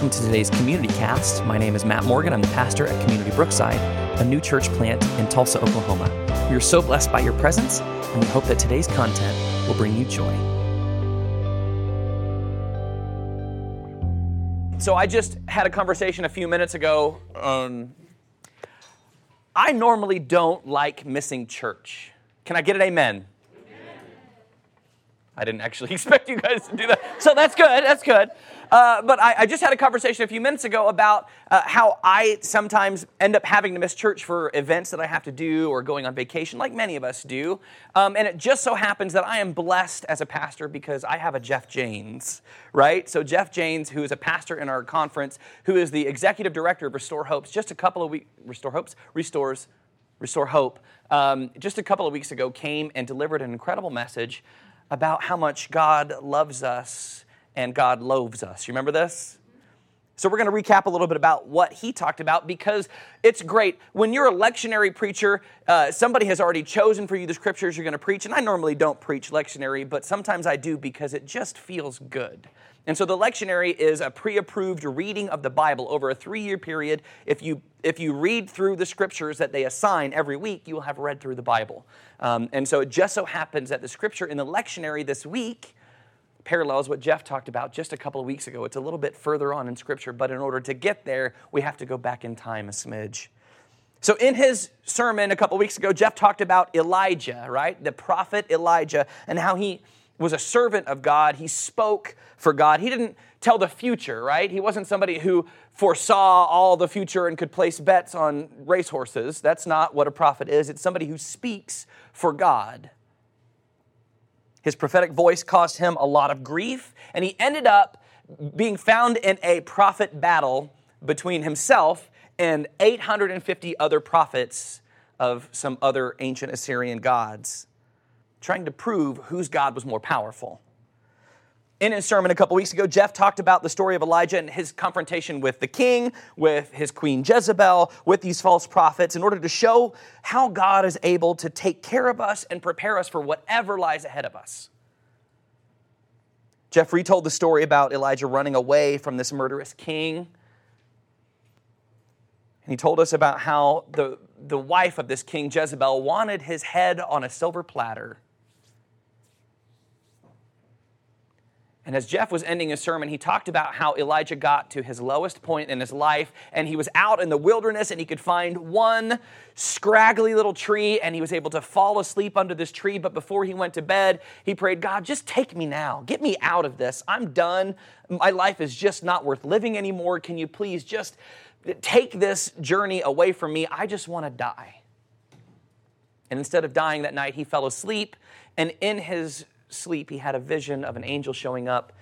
welcome to today's Community Cast. My name is Matt Morgan. I'm the pastor at Community Brookside, a new church plant in Tulsa, Oklahoma. We are so blessed by your presence, and we hope that today's content will bring you joy. So, I just had a conversation a few minutes ago. Um, I normally don't like missing church. Can I get an amen? I didn't actually expect you guys to do that. So that's good. That's good. Uh, but I, I, just had a conversation a few minutes ago about uh, how I sometimes end up having to miss church for events that I have to do or going on vacation, like many of us do. Um, and it just so happens that I am blessed as a pastor because I have a Jeff Janes, right? So, Jeff Janes, who is a pastor in our conference, who is the executive director of Restore Hopes, just a couple of weeks, Restore Hopes, Restores, Restore Hope, um, just a couple of weeks ago came and delivered an incredible message about how much God loves us and God loathes us. You remember this? So, we're going to recap a little bit about what he talked about because it's great. When you're a lectionary preacher, uh, somebody has already chosen for you the scriptures you're going to preach. And I normally don't preach lectionary, but sometimes I do because it just feels good. And so, the lectionary is a pre approved reading of the Bible over a three year period. If you, if you read through the scriptures that they assign every week, you will have read through the Bible. Um, and so, it just so happens that the scripture in the lectionary this week parallels what Jeff talked about just a couple of weeks ago. It's a little bit further on in Scripture, but in order to get there, we have to go back in time a smidge. So, in his sermon a couple weeks ago, Jeff talked about Elijah, right? The prophet Elijah, and how he was a servant of God. He spoke for God. He didn't tell the future, right? He wasn't somebody who foresaw all the future and could place bets on racehorses. That's not what a prophet is. It's somebody who speaks for God. His prophetic voice caused him a lot of grief, and he ended up being found in a prophet battle between himself and 850 other prophets of some other ancient Assyrian gods, trying to prove whose God was more powerful. In his sermon a couple weeks ago, Jeff talked about the story of Elijah and his confrontation with the king, with his queen Jezebel, with these false prophets, in order to show how God is able to take care of us and prepare us for whatever lies ahead of us. Jeff retold the story about Elijah running away from this murderous king. And he told us about how the, the wife of this king, Jezebel, wanted his head on a silver platter And as Jeff was ending his sermon, he talked about how Elijah got to his lowest point in his life, and he was out in the wilderness and he could find one scraggly little tree, and he was able to fall asleep under this tree. But before he went to bed, he prayed, God, just take me now. Get me out of this. I'm done. My life is just not worth living anymore. Can you please just take this journey away from me? I just want to die. And instead of dying that night, he fell asleep, and in his sleep, he had a vision of an angel showing up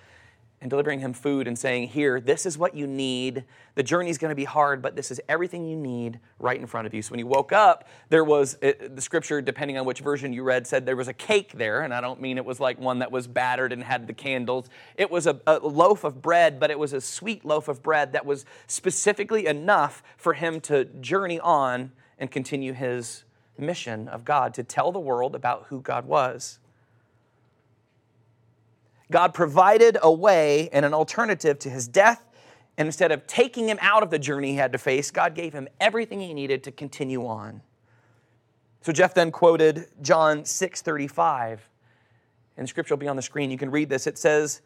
and delivering him food and saying, Here, this is what you need. The journey's going to be hard, but this is everything you need right in front of you. So when he woke up, there was it, the scripture, depending on which version you read, said there was a cake there. And I don't mean it was like one that was battered and had the candles. It was a, a loaf of bread, but it was a sweet loaf of bread that was specifically enough for him to journey on and continue his mission of God to tell the world about who God was. God provided a way and an alternative to his death. And instead of taking him out of the journey he had to face, God gave him everything he needed to continue on. So Jeff then quoted John 6:35. And the scripture will be on the screen. You can read this. It says,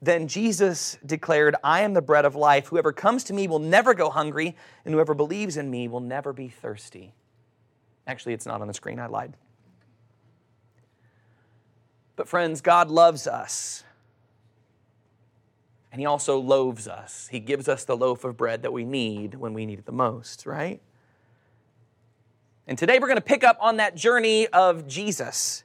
Then Jesus declared, I am the bread of life. Whoever comes to me will never go hungry, and whoever believes in me will never be thirsty. Actually, it's not on the screen. I lied. But, friends, God loves us. And He also loaves us. He gives us the loaf of bread that we need when we need it the most, right? And today we're going to pick up on that journey of Jesus.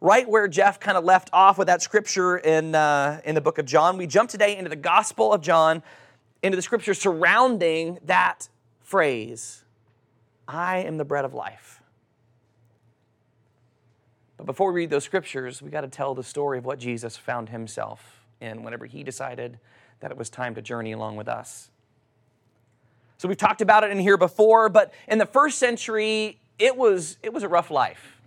Right where Jeff kind of left off with that scripture in, uh, in the book of John, we jump today into the Gospel of John, into the scripture surrounding that phrase I am the bread of life. But before we read those scriptures, we got to tell the story of what Jesus found himself in whenever he decided that it was time to journey along with us. So we've talked about it in here before, but in the first century, it was, it was a rough life.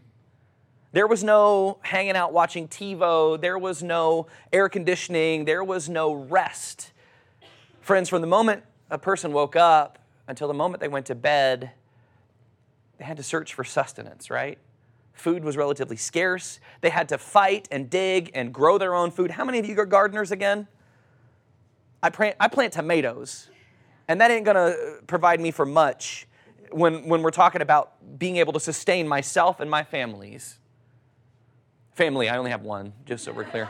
There was no hanging out watching TiVo, there was no air conditioning, there was no rest. Friends, from the moment a person woke up until the moment they went to bed, they had to search for sustenance, right? Food was relatively scarce. They had to fight and dig and grow their own food. How many of you are gardeners again? I plant, I plant tomatoes, and that ain't gonna provide me for much when, when we're talking about being able to sustain myself and my families. Family, I only have one, just so we're clear.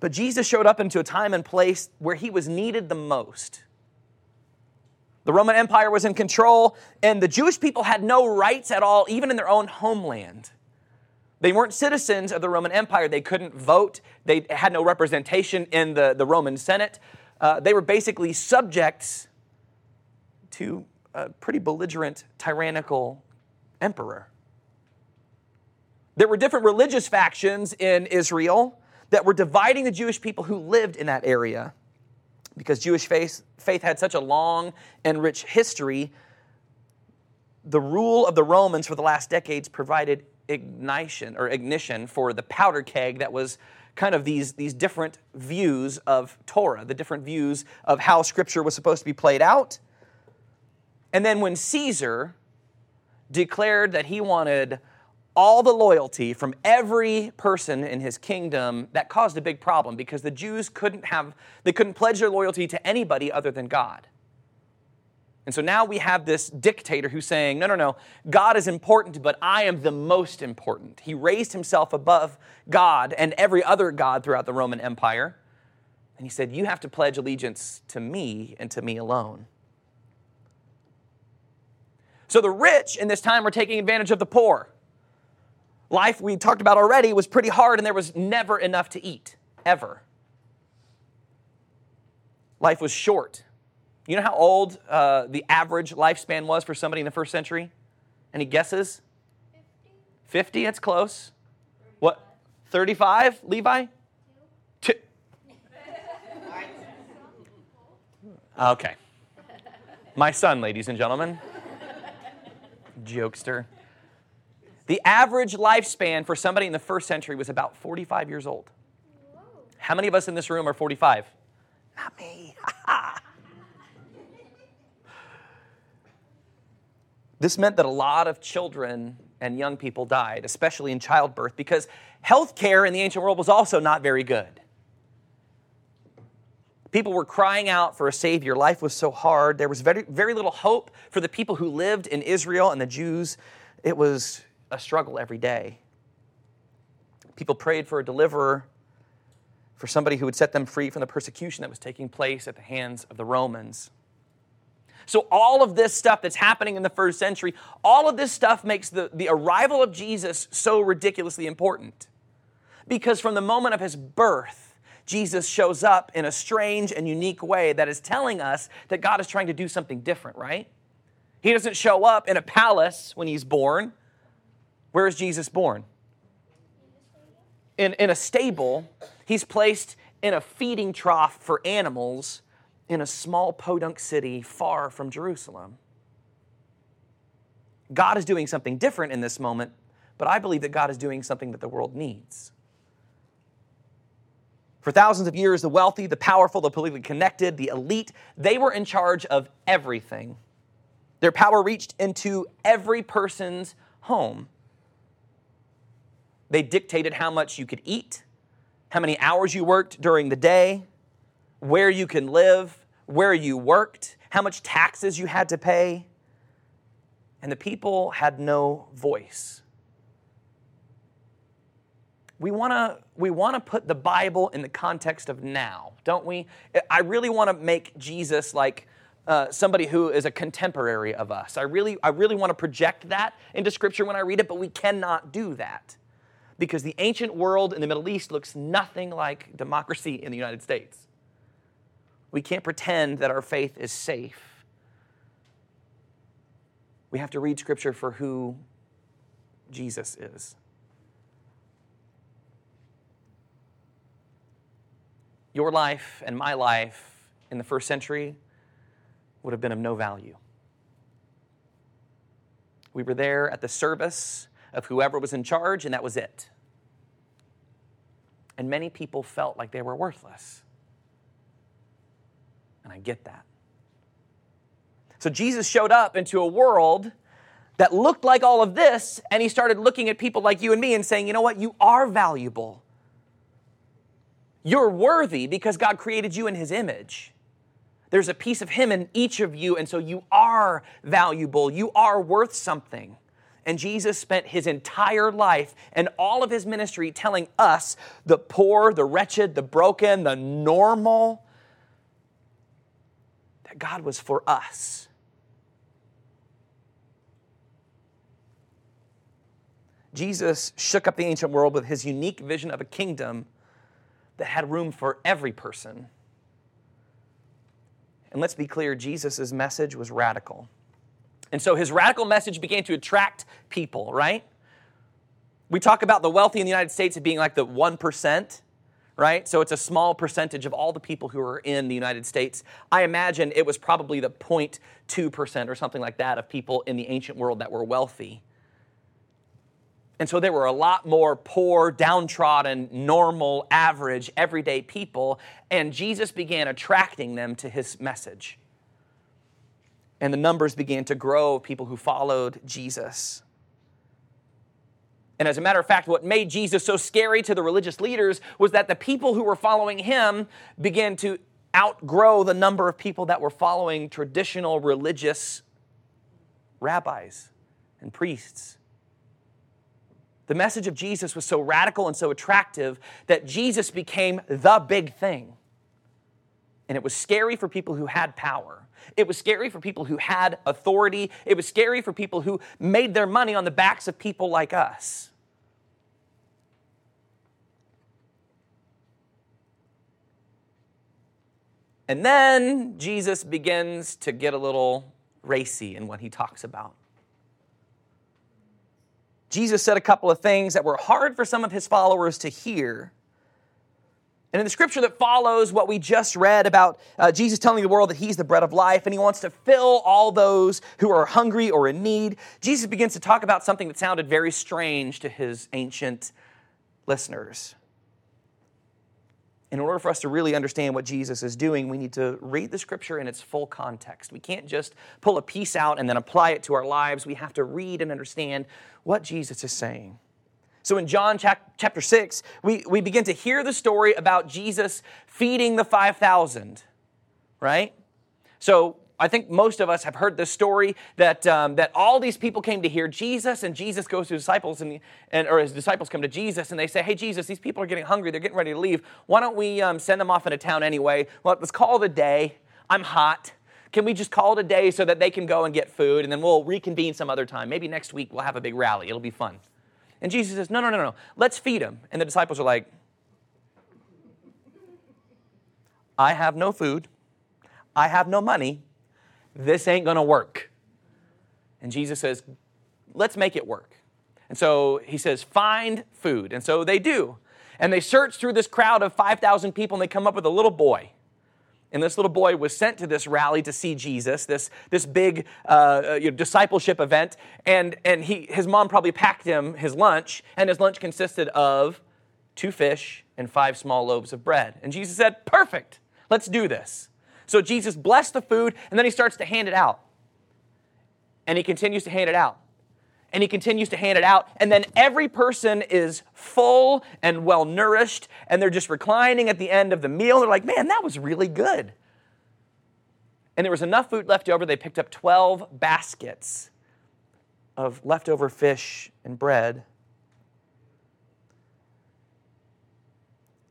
but Jesus showed up into a time and place where he was needed the most. The Roman Empire was in control, and the Jewish people had no rights at all, even in their own homeland. They weren't citizens of the Roman Empire. They couldn't vote. They had no representation in the, the Roman Senate. Uh, they were basically subjects to a pretty belligerent, tyrannical emperor. There were different religious factions in Israel that were dividing the Jewish people who lived in that area because Jewish faith, faith had such a long and rich history, the rule of the Romans for the last decades provided ignition or ignition for the powder keg that was kind of these, these different views of Torah, the different views of how Scripture was supposed to be played out. And then when Caesar declared that he wanted all the loyalty from every person in his kingdom that caused a big problem because the Jews couldn't have they couldn't pledge their loyalty to anybody other than God. And so now we have this dictator who's saying, no, no, no, God is important, but I am the most important. He raised himself above God and every other God throughout the Roman Empire. And he said, You have to pledge allegiance to me and to me alone. So the rich in this time were taking advantage of the poor life we talked about already was pretty hard and there was never enough to eat, ever. Life was short. You know how old uh, the average lifespan was for somebody in the first century? Any guesses? 50. 50, that's close. 35. What? 35, Levi? Okay. My son, ladies and gentlemen. Jokester. The average lifespan for somebody in the first century was about 45 years old. How many of us in this room are 45? Not me. this meant that a lot of children and young people died, especially in childbirth, because health care in the ancient world was also not very good. People were crying out for a savior. Life was so hard. There was very, very little hope for the people who lived in Israel and the Jews. It was a struggle every day. People prayed for a deliverer, for somebody who would set them free from the persecution that was taking place at the hands of the Romans. So, all of this stuff that's happening in the first century, all of this stuff makes the, the arrival of Jesus so ridiculously important. Because from the moment of his birth, Jesus shows up in a strange and unique way that is telling us that God is trying to do something different, right? He doesn't show up in a palace when he's born. Where is Jesus born? In, in a stable. He's placed in a feeding trough for animals in a small podunk city far from Jerusalem. God is doing something different in this moment, but I believe that God is doing something that the world needs. For thousands of years, the wealthy, the powerful, the politically connected, the elite, they were in charge of everything. Their power reached into every person's home. They dictated how much you could eat, how many hours you worked during the day, where you can live, where you worked, how much taxes you had to pay. And the people had no voice. We want to we want to put the Bible in the context of now, don't we? I really want to make Jesus like uh, somebody who is a contemporary of us. I really, I really want to project that into Scripture when I read it, but we cannot do that because the ancient world in the Middle East looks nothing like democracy in the United States. We can't pretend that our faith is safe. We have to read Scripture for who Jesus is. Your life and my life in the first century would have been of no value. We were there at the service of whoever was in charge, and that was it. And many people felt like they were worthless. And I get that. So Jesus showed up into a world that looked like all of this, and he started looking at people like you and me and saying, you know what? You are valuable. You're worthy because God created you in his image. There's a piece of him in each of you, and so you are valuable. You are worth something. And Jesus spent his entire life and all of his ministry telling us, the poor, the wretched, the broken, the normal, that God was for us. Jesus shook up the ancient world with his unique vision of a kingdom that had room for every person. And let's be clear Jesus' message was radical. And so his radical message began to attract people, right? We talk about the wealthy in the United States as being like the 1%, right? So it's a small percentage of all the people who are in the United States. I imagine it was probably the 0.2% or something like that of people in the ancient world that were wealthy. And so there were a lot more poor, downtrodden, normal, average, everyday people, and Jesus began attracting them to his message and the numbers began to grow of people who followed Jesus. And as a matter of fact, what made Jesus so scary to the religious leaders was that the people who were following him began to outgrow the number of people that were following traditional religious rabbis and priests. The message of Jesus was so radical and so attractive that Jesus became the big thing. And it was scary for people who had power. It was scary for people who had authority. It was scary for people who made their money on the backs of people like us. And then Jesus begins to get a little racy in what he talks about. Jesus said a couple of things that were hard for some of his followers to hear and in the scripture that follows what we just read about uh, Jesus telling the world that he's the bread of life and he wants to fill all those who are hungry or in need, Jesus begins to talk about something that sounded very strange to his ancient listeners. In order for us to really understand what Jesus is doing, we need to read the scripture in its full context. We can't just pull a piece out and then apply it to our lives. We have to read and understand what Jesus is saying. So in John chapter 6, we, we begin to hear the story about Jesus feeding the 5,000, right? So I think most of us have heard this story that, um, that all these people came to hear Jesus, and Jesus goes to his disciples, and, and, or his disciples come to Jesus, and they say, Hey, Jesus, these people are getting hungry. They're getting ready to leave. Why don't we um, send them off into town anyway? Well, let's call it a day. I'm hot. Can we just call it a day so that they can go and get food, and then we'll reconvene some other time? Maybe next week we'll have a big rally. It'll be fun. And Jesus says, No, no, no, no. Let's feed him. And the disciples are like, I have no food. I have no money. This ain't going to work. And Jesus says, Let's make it work. And so he says, Find food. And so they do. And they search through this crowd of 5,000 people and they come up with a little boy. And this little boy was sent to this rally to see Jesus, this, this big uh, uh, you know, discipleship event. And, and he, his mom probably packed him his lunch, and his lunch consisted of two fish and five small loaves of bread. And Jesus said, Perfect, let's do this. So Jesus blessed the food, and then he starts to hand it out. And he continues to hand it out and he continues to hand it out. And then every person is full and well nourished, and they're just reclining at the end of the meal. They're like, man, that was really good. And there was enough food left over, they picked up 12 baskets of leftover fish and bread.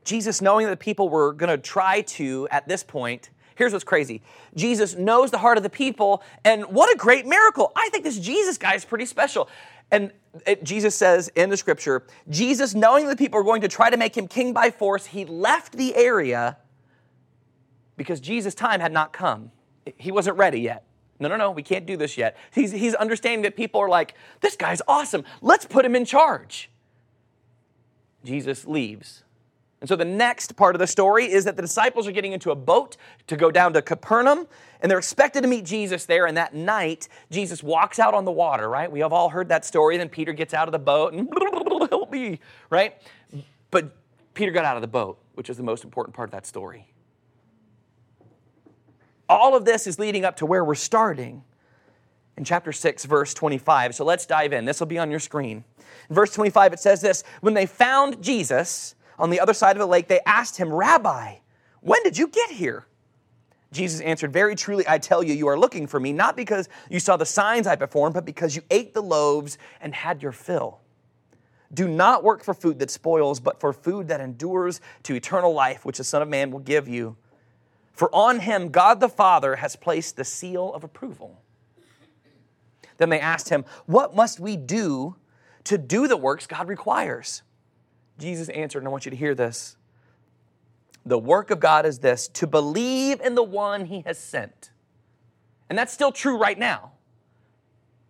Jesus, knowing that the people were going to try to, at this point, Here's what's crazy Jesus knows the heart of the people, and what a great miracle. I think this Jesus guy is pretty special. And it, Jesus says in the scripture, Jesus, knowing the people are going to try to make him king by force, he left the area because Jesus' time had not come. He wasn't ready yet. No, no, no, we can't do this yet. He's, he's understanding that people are like, this guy's awesome. Let's put him in charge. Jesus leaves. And so the next part of the story is that the disciples are getting into a boat to go down to Capernaum, and they're expected to meet Jesus there. And that night, Jesus walks out on the water, right? We have all heard that story. Then Peter gets out of the boat and help me, right? But Peter got out of the boat, which is the most important part of that story. All of this is leading up to where we're starting in chapter 6, verse 25. So let's dive in. This will be on your screen. In verse 25, it says this When they found Jesus on the other side of the lake, they asked him, Rabbi, when did you get here? Jesus answered, Very truly, I tell you, you are looking for me, not because you saw the signs I performed, but because you ate the loaves and had your fill. Do not work for food that spoils, but for food that endures to eternal life, which the Son of Man will give you. For on him God the Father has placed the seal of approval. Then they asked him, What must we do to do the works God requires? Jesus answered, and I want you to hear this. The work of God is this to believe in the one he has sent. And that's still true right now.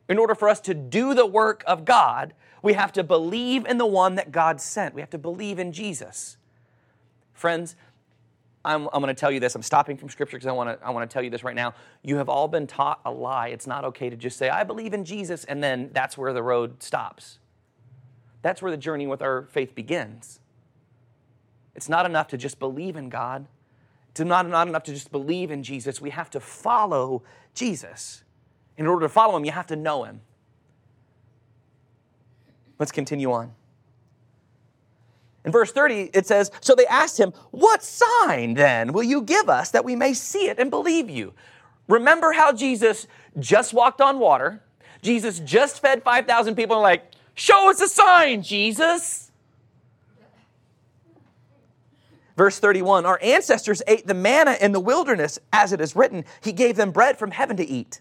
In order for us to do the work of God, we have to believe in the one that God sent. We have to believe in Jesus. Friends, I'm, I'm going to tell you this. I'm stopping from Scripture because I want to I want to tell you this right now. You have all been taught a lie. It's not okay to just say, I believe in Jesus, and then that's where the road stops. That's where the journey with our faith begins. It's not enough to just believe in God. It's not, not enough to just believe in Jesus. We have to follow Jesus. In order to follow him, you have to know him. Let's continue on. In verse 30, it says, So they asked him, What sign then will you give us that we may see it and believe you? Remember how Jesus just walked on water? Jesus just fed 5,000 people and, like, Show us a sign, Jesus. Verse 31 Our ancestors ate the manna in the wilderness, as it is written, He gave them bread from heaven to eat.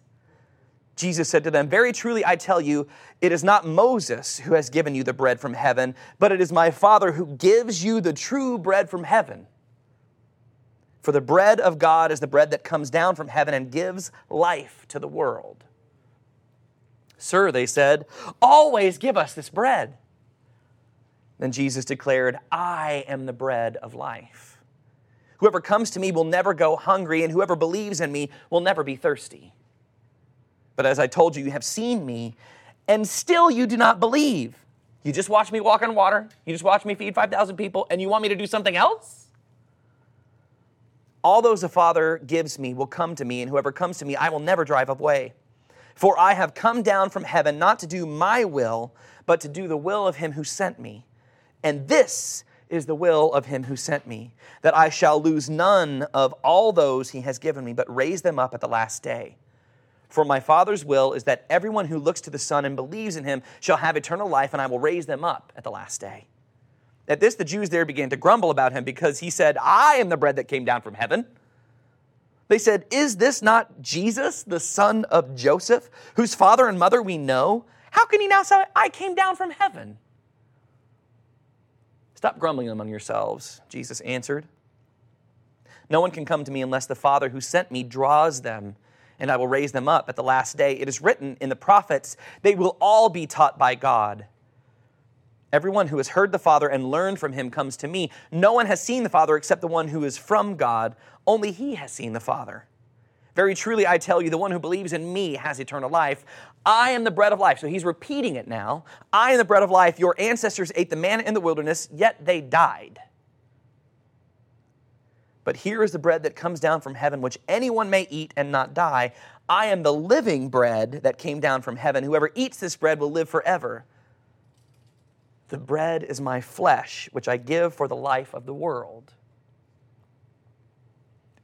Jesus said to them, Very truly I tell you, it is not Moses who has given you the bread from heaven, but it is my Father who gives you the true bread from heaven. For the bread of God is the bread that comes down from heaven and gives life to the world. Sir, they said, always give us this bread. Then Jesus declared, I am the bread of life. Whoever comes to me will never go hungry, and whoever believes in me will never be thirsty. But as I told you, you have seen me, and still you do not believe. You just watch me walk on water, you just watch me feed 5,000 people, and you want me to do something else? All those the Father gives me will come to me, and whoever comes to me, I will never drive away. For I have come down from heaven not to do my will, but to do the will of him who sent me. And this is the will of him who sent me, that I shall lose none of all those he has given me, but raise them up at the last day. For my Father's will is that everyone who looks to the Son and believes in him shall have eternal life, and I will raise them up at the last day. At this, the Jews there began to grumble about him because he said, I am the bread that came down from heaven. They said, Is this not Jesus, the son of Joseph, whose father and mother we know? How can he now say, I came down from heaven? Stop grumbling among yourselves, Jesus answered. No one can come to me unless the Father who sent me draws them and I will raise them up at the last day. It is written in the prophets, they will all be taught by God. Everyone who has heard the Father and learned from him comes to me. No one has seen the Father except the one who is from God. Only he has seen the Father. Very truly, I tell you, the one who believes in me has eternal life. I am the bread of life. So he's repeating it now. I am the bread of life. Your ancestors ate the manna in the wilderness, yet they died. But here is the bread that comes down from heaven, which anyone may eat and not die. I am the living bread that came down from heaven. Whoever eats this bread will live forever. The bread is my flesh, which I give for the life of the world.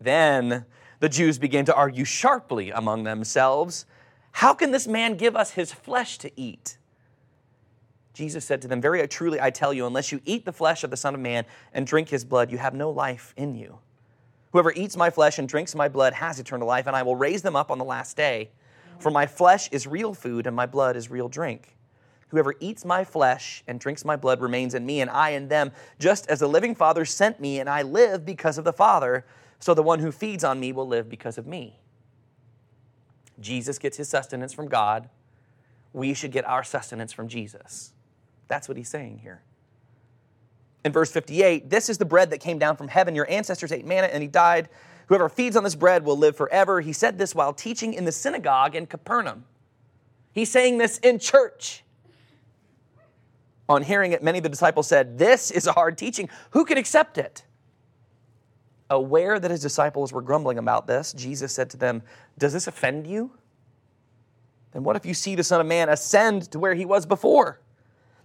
Then the Jews began to argue sharply among themselves How can this man give us his flesh to eat? Jesus said to them, Very truly I tell you, unless you eat the flesh of the Son of Man and drink his blood, you have no life in you. Whoever eats my flesh and drinks my blood has eternal life, and I will raise them up on the last day. For my flesh is real food, and my blood is real drink. Whoever eats my flesh and drinks my blood remains in me, and I in them, just as the living Father sent me, and I live because of the Father, so the one who feeds on me will live because of me. Jesus gets his sustenance from God. We should get our sustenance from Jesus. That's what he's saying here in verse 58 This is the bread that came down from heaven. Your ancestors ate manna and he died. Whoever feeds on this bread will live forever. He said this while teaching in the synagogue in Capernaum. He's saying this in church. On hearing it, many of the disciples said, This is a hard teaching. Who can accept it? Aware that his disciples were grumbling about this, Jesus said to them, Does this offend you? Then what if you see the Son of Man ascend to where he was before?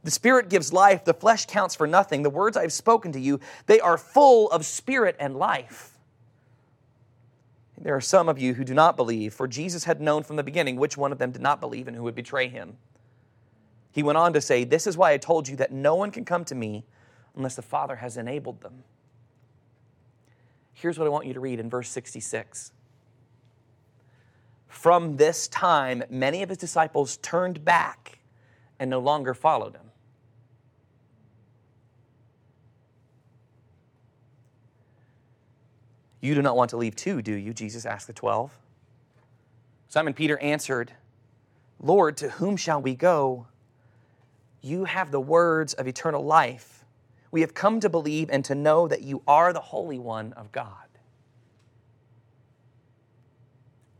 The Spirit gives life, the flesh counts for nothing. The words I've spoken to you, they are full of spirit and life. There are some of you who do not believe, for Jesus had known from the beginning which one of them did not believe and who would betray him. He went on to say, This is why I told you that no one can come to me unless the Father has enabled them. Here's what I want you to read in verse 66. From this time, many of his disciples turned back and no longer followed him. You do not want to leave too, do you? Jesus asked the twelve. Simon Peter answered, Lord, to whom shall we go? You have the words of eternal life. We have come to believe and to know that you are the Holy One of God.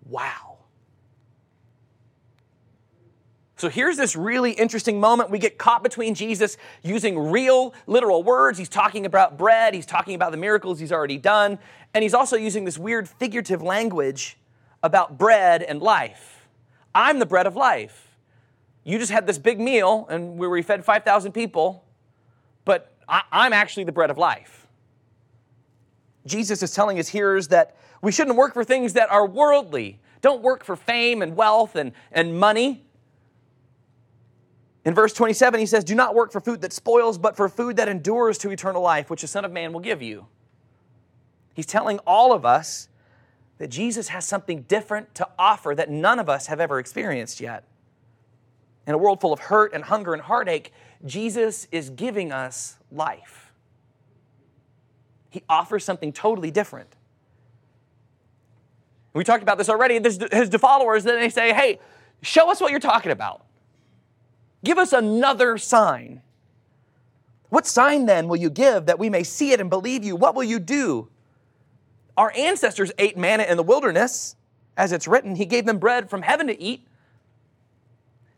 Wow. So here's this really interesting moment. We get caught between Jesus using real, literal words. He's talking about bread, he's talking about the miracles he's already done, and he's also using this weird figurative language about bread and life. I'm the bread of life. You just had this big meal and we fed 5,000 people, but I, I'm actually the bread of life. Jesus is telling his hearers that we shouldn't work for things that are worldly. Don't work for fame and wealth and, and money. In verse 27, he says, Do not work for food that spoils, but for food that endures to eternal life, which the Son of Man will give you. He's telling all of us that Jesus has something different to offer that none of us have ever experienced yet. In a world full of hurt and hunger and heartache, Jesus is giving us life. He offers something totally different. We talked about this already. His followers, then they say, Hey, show us what you're talking about. Give us another sign. What sign then will you give that we may see it and believe you? What will you do? Our ancestors ate manna in the wilderness, as it's written. He gave them bread from heaven to eat.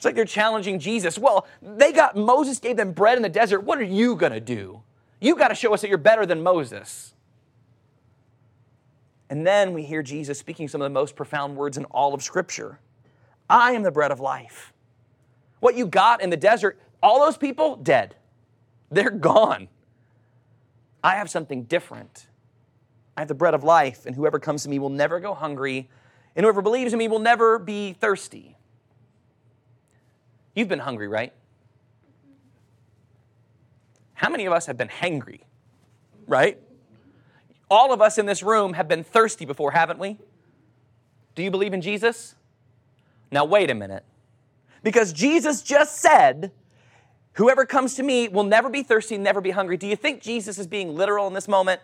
It's like they're challenging Jesus. Well, they got Moses gave them bread in the desert. What are you going to do? You got to show us that you're better than Moses. And then we hear Jesus speaking some of the most profound words in all of Scripture I am the bread of life. What you got in the desert, all those people, dead. They're gone. I have something different. I have the bread of life, and whoever comes to me will never go hungry, and whoever believes in me will never be thirsty. You've been hungry, right? How many of us have been hangry, right? All of us in this room have been thirsty before, haven't we? Do you believe in Jesus? Now, wait a minute. Because Jesus just said, Whoever comes to me will never be thirsty, never be hungry. Do you think Jesus is being literal in this moment?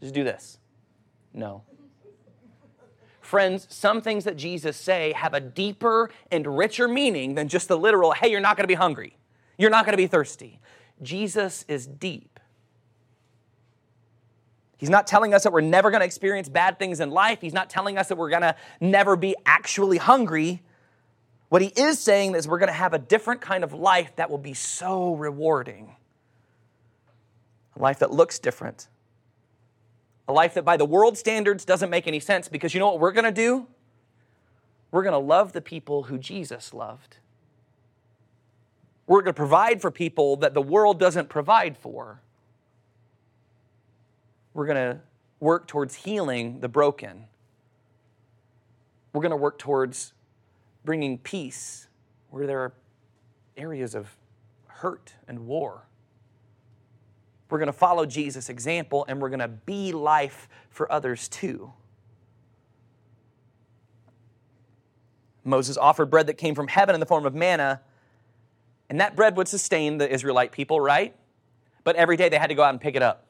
Just do this. No. Friends, some things that Jesus say have a deeper and richer meaning than just the literal, hey, you're not going to be hungry. You're not going to be thirsty. Jesus is deep. He's not telling us that we're never going to experience bad things in life. He's not telling us that we're going to never be actually hungry. What he is saying is we're going to have a different kind of life that will be so rewarding. A life that looks different. A life that by the world standards doesn't make any sense because you know what we're going to do? We're going to love the people who Jesus loved. We're going to provide for people that the world doesn't provide for. We're going to work towards healing the broken. We're going to work towards bringing peace where there are areas of hurt and war. We're going to follow Jesus' example and we're going to be life for others too. Moses offered bread that came from heaven in the form of manna, and that bread would sustain the Israelite people, right? But every day they had to go out and pick it up.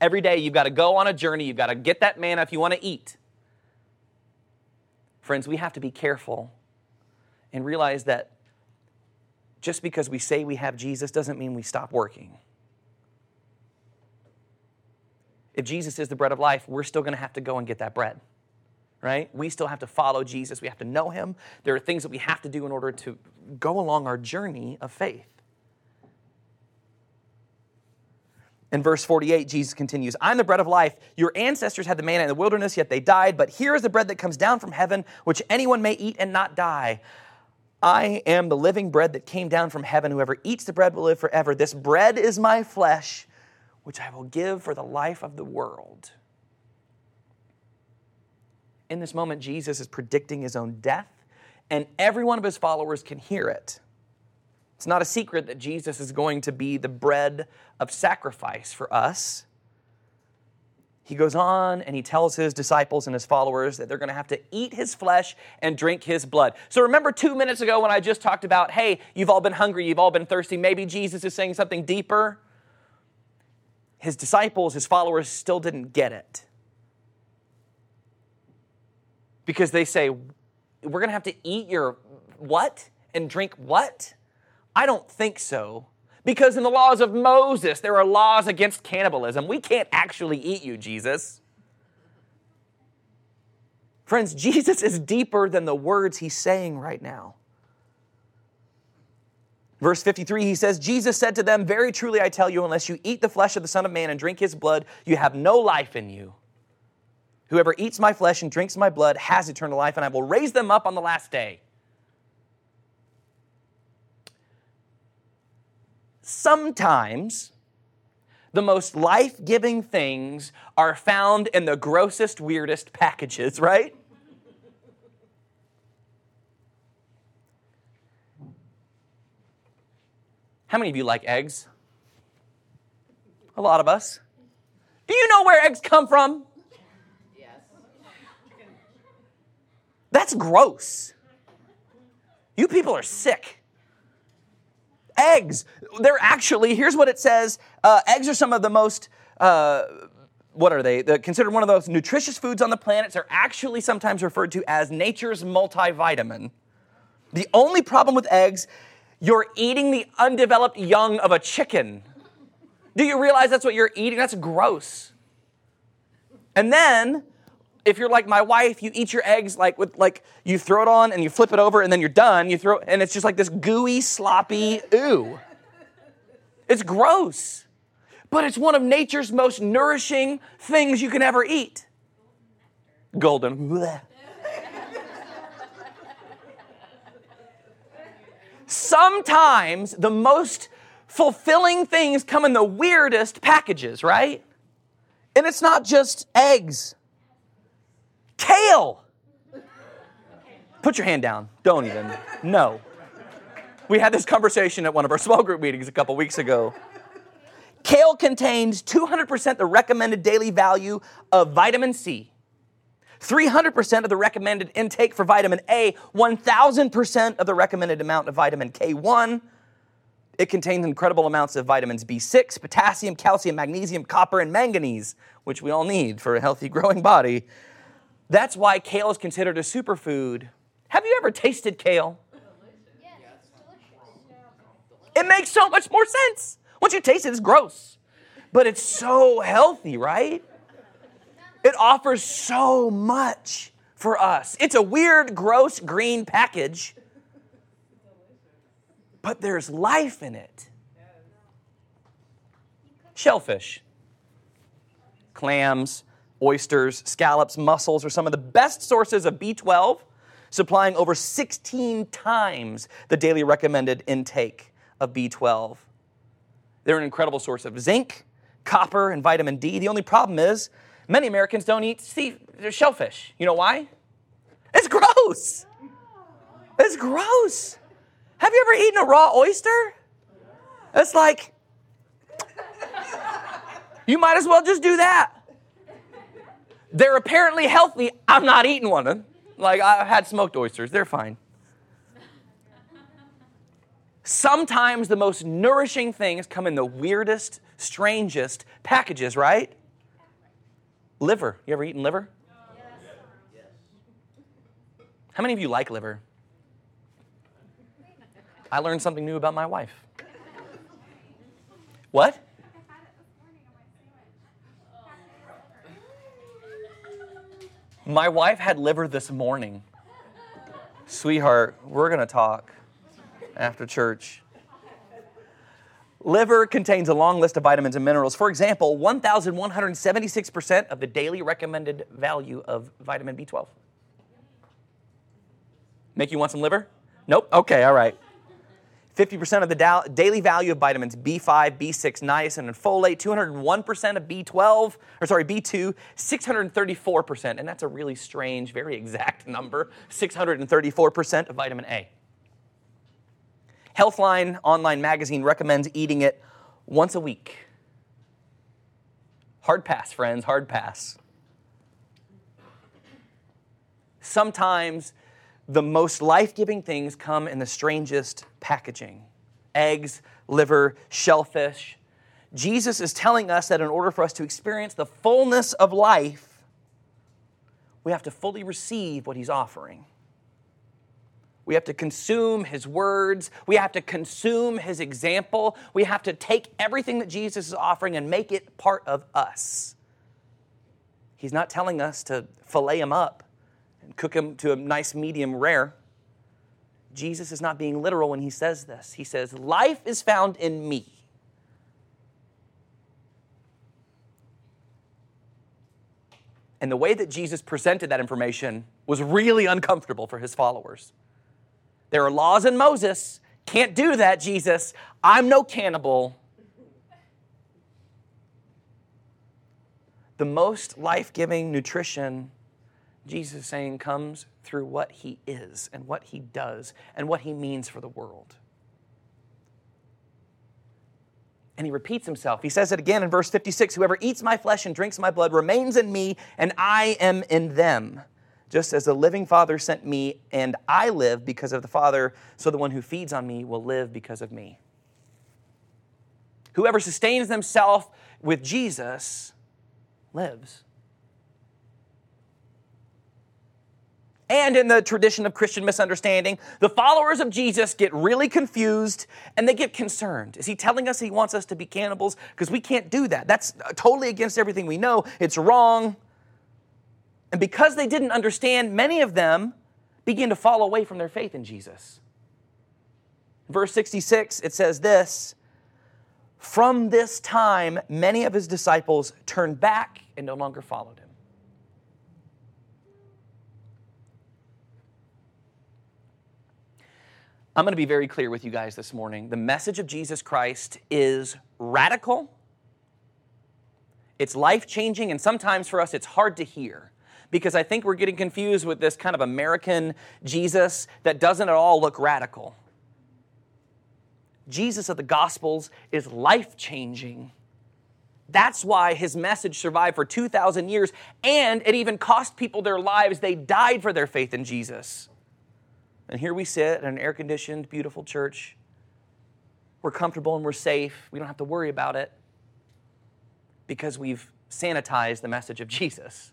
Every day you've got to go on a journey, you've got to get that manna if you want to eat. Friends, we have to be careful and realize that just because we say we have Jesus doesn't mean we stop working. If Jesus is the bread of life, we're still going to have to go and get that bread, right? We still have to follow Jesus. We have to know him. There are things that we have to do in order to go along our journey of faith. In verse 48, Jesus continues, I'm the bread of life. Your ancestors had the manna in the wilderness, yet they died. But here is the bread that comes down from heaven, which anyone may eat and not die. I am the living bread that came down from heaven. Whoever eats the bread will live forever. This bread is my flesh, which I will give for the life of the world. In this moment, Jesus is predicting his own death, and every one of his followers can hear it. It's not a secret that Jesus is going to be the bread of sacrifice for us. He goes on and he tells his disciples and his followers that they're going to have to eat his flesh and drink his blood. So remember two minutes ago when I just talked about, hey, you've all been hungry, you've all been thirsty. Maybe Jesus is saying something deeper. His disciples, his followers still didn't get it. Because they say, we're going to have to eat your what and drink what? I don't think so. Because in the laws of Moses, there are laws against cannibalism. We can't actually eat you, Jesus. Friends, Jesus is deeper than the words he's saying right now. Verse 53, he says, Jesus said to them, Very truly I tell you, unless you eat the flesh of the Son of Man and drink his blood, you have no life in you. Whoever eats my flesh and drinks my blood has eternal life, and I will raise them up on the last day. sometimes the most life giving things are found in the grossest, weirdest packages, right? How many of you like eggs? A lot of us. Do you know where eggs come from? Yes. That's gross. You people are sick eggs. They're actually, here's what it says uh, eggs are some of the most. Uh, what are they? They're considered one of the most nutritious foods on the planet. They're actually sometimes referred to as nature's multivitamin. The only problem with eggs, you're eating the undeveloped young of a chicken. Do you realize that's what you're eating? That's gross. And then if you're like my wife, you eat your eggs like with like you throw it on and you flip it over and then you're done. You throw and it's just like this gooey, sloppy ooh. It's gross. But it's one of nature's most nourishing things you can ever eat. Golden. Sometimes the most fulfilling things come in the weirdest packages, right? And it's not just eggs. Kale. Put your hand down. Don't even. No. We had this conversation at one of our small group meetings a couple weeks ago. Kale contains 200% the recommended daily value of vitamin C, 300% of the recommended intake for vitamin A, 1000% of the recommended amount of vitamin K1. It contains incredible amounts of vitamins B6, potassium, calcium, magnesium, copper, and manganese, which we all need for a healthy growing body. That's why kale is considered a superfood. Have you ever tasted kale? It makes so much more sense. Once you taste it, it's gross. But it's so healthy, right? It offers so much for us. It's a weird, gross green package, but there's life in it. Shellfish, clams, oysters, scallops, mussels are some of the best sources of B12, supplying over 16 times the daily recommended intake of B12. They're an incredible source of zinc, copper, and vitamin D. The only problem is many Americans don't eat sea, shellfish. You know why? It's gross. It's gross. Have you ever eaten a raw oyster? It's like, you might as well just do that. They're apparently healthy. I'm not eating one of them. Like, I've had smoked oysters, they're fine. Sometimes the most nourishing things come in the weirdest, strangest packages, right? Liver. You ever eaten liver? Yes. How many of you like liver? I learned something new about my wife. What? My wife had liver this morning. Sweetheart, we're going to talk after church. Liver contains a long list of vitamins and minerals. For example, 1,176% of the daily recommended value of vitamin B12. Make you want some liver? Nope. Okay, all right. 50% of the da- daily value of vitamins B5, B6, niacin, and folate, 201% of B12, or sorry, B2, 634%, and that's a really strange, very exact number 634% of vitamin A. Healthline online magazine recommends eating it once a week. Hard pass, friends, hard pass. Sometimes the most life giving things come in the strangest packaging eggs, liver, shellfish. Jesus is telling us that in order for us to experience the fullness of life, we have to fully receive what he's offering. We have to consume his words. We have to consume his example. We have to take everything that Jesus is offering and make it part of us. He's not telling us to fillet him up and cook him to a nice medium rare. Jesus is not being literal when he says this. He says, Life is found in me. And the way that Jesus presented that information was really uncomfortable for his followers. There are laws in Moses. Can't do that, Jesus. I'm no cannibal. The most life giving nutrition Jesus is saying comes through what he is and what he does and what he means for the world. And he repeats himself. He says it again in verse 56 Whoever eats my flesh and drinks my blood remains in me, and I am in them. Just as the living Father sent me, and I live because of the Father, so the one who feeds on me will live because of me. Whoever sustains themselves with Jesus lives. And in the tradition of Christian misunderstanding, the followers of Jesus get really confused and they get concerned. Is he telling us he wants us to be cannibals? Because we can't do that. That's totally against everything we know. It's wrong. And because they didn't understand, many of them began to fall away from their faith in Jesus. Verse 66, it says this From this time, many of his disciples turned back and no longer followed him. I'm going to be very clear with you guys this morning. The message of Jesus Christ is radical, it's life changing, and sometimes for us it's hard to hear because I think we're getting confused with this kind of American Jesus that doesn't at all look radical. Jesus of the Gospels is life changing. That's why his message survived for 2,000 years, and it even cost people their lives. They died for their faith in Jesus. And here we sit in an air conditioned, beautiful church. We're comfortable and we're safe. We don't have to worry about it because we've sanitized the message of Jesus.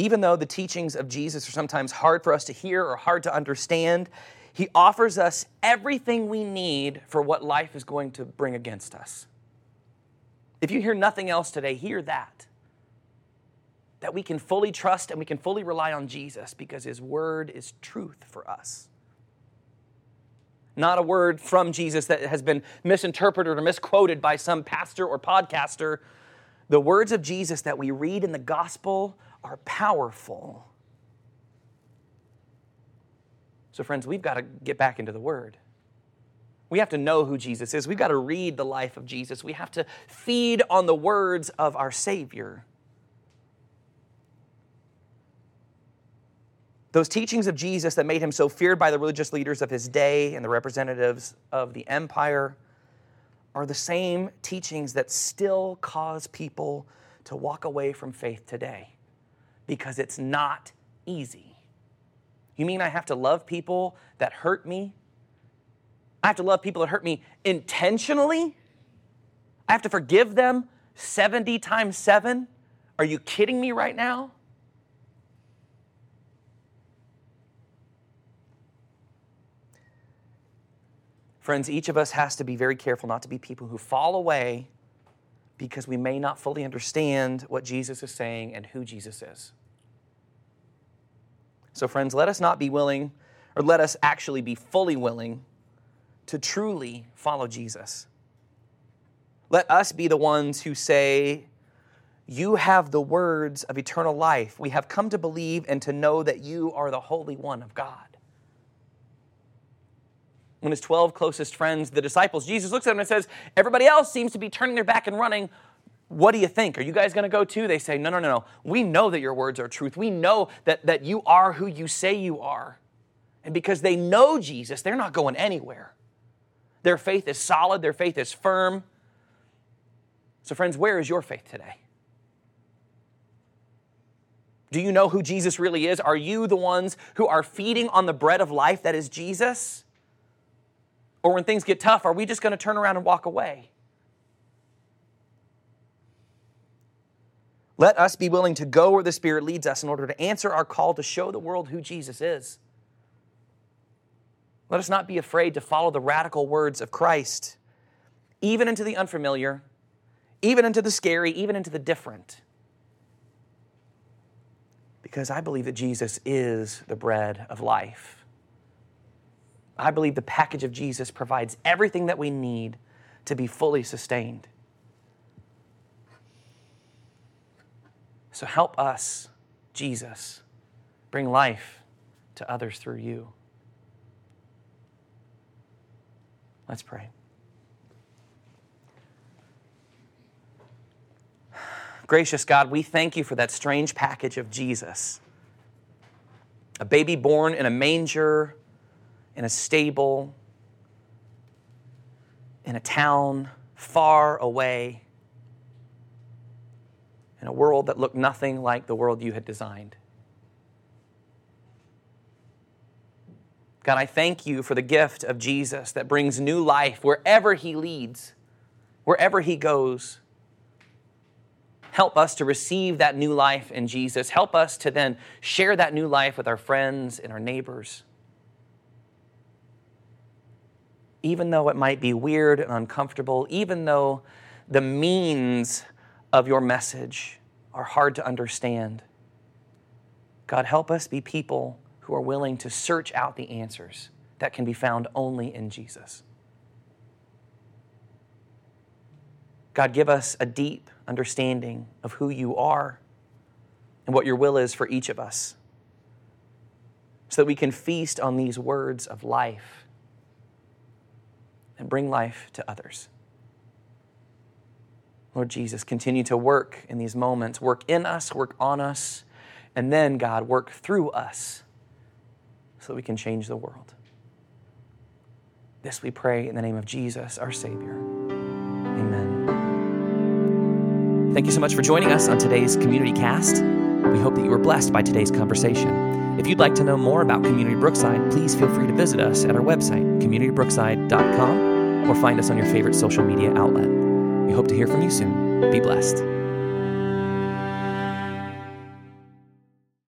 Even though the teachings of Jesus are sometimes hard for us to hear or hard to understand, he offers us everything we need for what life is going to bring against us. If you hear nothing else today, hear that that we can fully trust and we can fully rely on Jesus because his word is truth for us. Not a word from Jesus that has been misinterpreted or misquoted by some pastor or podcaster. The words of Jesus that we read in the gospel are powerful. So, friends, we've got to get back into the word. We have to know who Jesus is. We've got to read the life of Jesus. We have to feed on the words of our Savior. Those teachings of Jesus that made him so feared by the religious leaders of his day and the representatives of the empire are the same teachings that still cause people to walk away from faith today because it's not easy. You mean I have to love people that hurt me? I have to love people that hurt me intentionally? I have to forgive them 70 times 7? Are you kidding me right now? Friends, each of us has to be very careful not to be people who fall away because we may not fully understand what Jesus is saying and who Jesus is. So, friends, let us not be willing, or let us actually be fully willing to truly follow Jesus. Let us be the ones who say, You have the words of eternal life. We have come to believe and to know that you are the Holy One of God. When his 12 closest friends, the disciples, Jesus looks at them and says, Everybody else seems to be turning their back and running. What do you think? Are you guys going to go too? They say, No, no, no, no. We know that your words are truth. We know that, that you are who you say you are. And because they know Jesus, they're not going anywhere. Their faith is solid, their faith is firm. So, friends, where is your faith today? Do you know who Jesus really is? Are you the ones who are feeding on the bread of life that is Jesus? Or when things get tough, are we just going to turn around and walk away? Let us be willing to go where the Spirit leads us in order to answer our call to show the world who Jesus is. Let us not be afraid to follow the radical words of Christ, even into the unfamiliar, even into the scary, even into the different. Because I believe that Jesus is the bread of life. I believe the package of Jesus provides everything that we need to be fully sustained. So help us, Jesus, bring life to others through you. Let's pray. Gracious God, we thank you for that strange package of Jesus. A baby born in a manger, in a stable, in a town far away, in a world that looked nothing like the world you had designed. God, I thank you for the gift of Jesus that brings new life wherever he leads, wherever he goes. Help us to receive that new life in Jesus. Help us to then share that new life with our friends and our neighbors. Even though it might be weird and uncomfortable, even though the means of your message are hard to understand, God, help us be people who are willing to search out the answers that can be found only in Jesus. God, give us a deep understanding of who you are and what your will is for each of us so that we can feast on these words of life and bring life to others. Lord Jesus, continue to work in these moments, work in us, work on us, and then, God, work through us so that we can change the world. This we pray in the name of Jesus, our Savior. Amen. Thank you so much for joining us on today's Community Cast. We hope that you were blessed by today's conversation. If you'd like to know more about Community Brookside, please feel free to visit us at our website, communitybrookside.com, or find us on your favorite social media outlet. We hope to hear from you soon. Be blessed.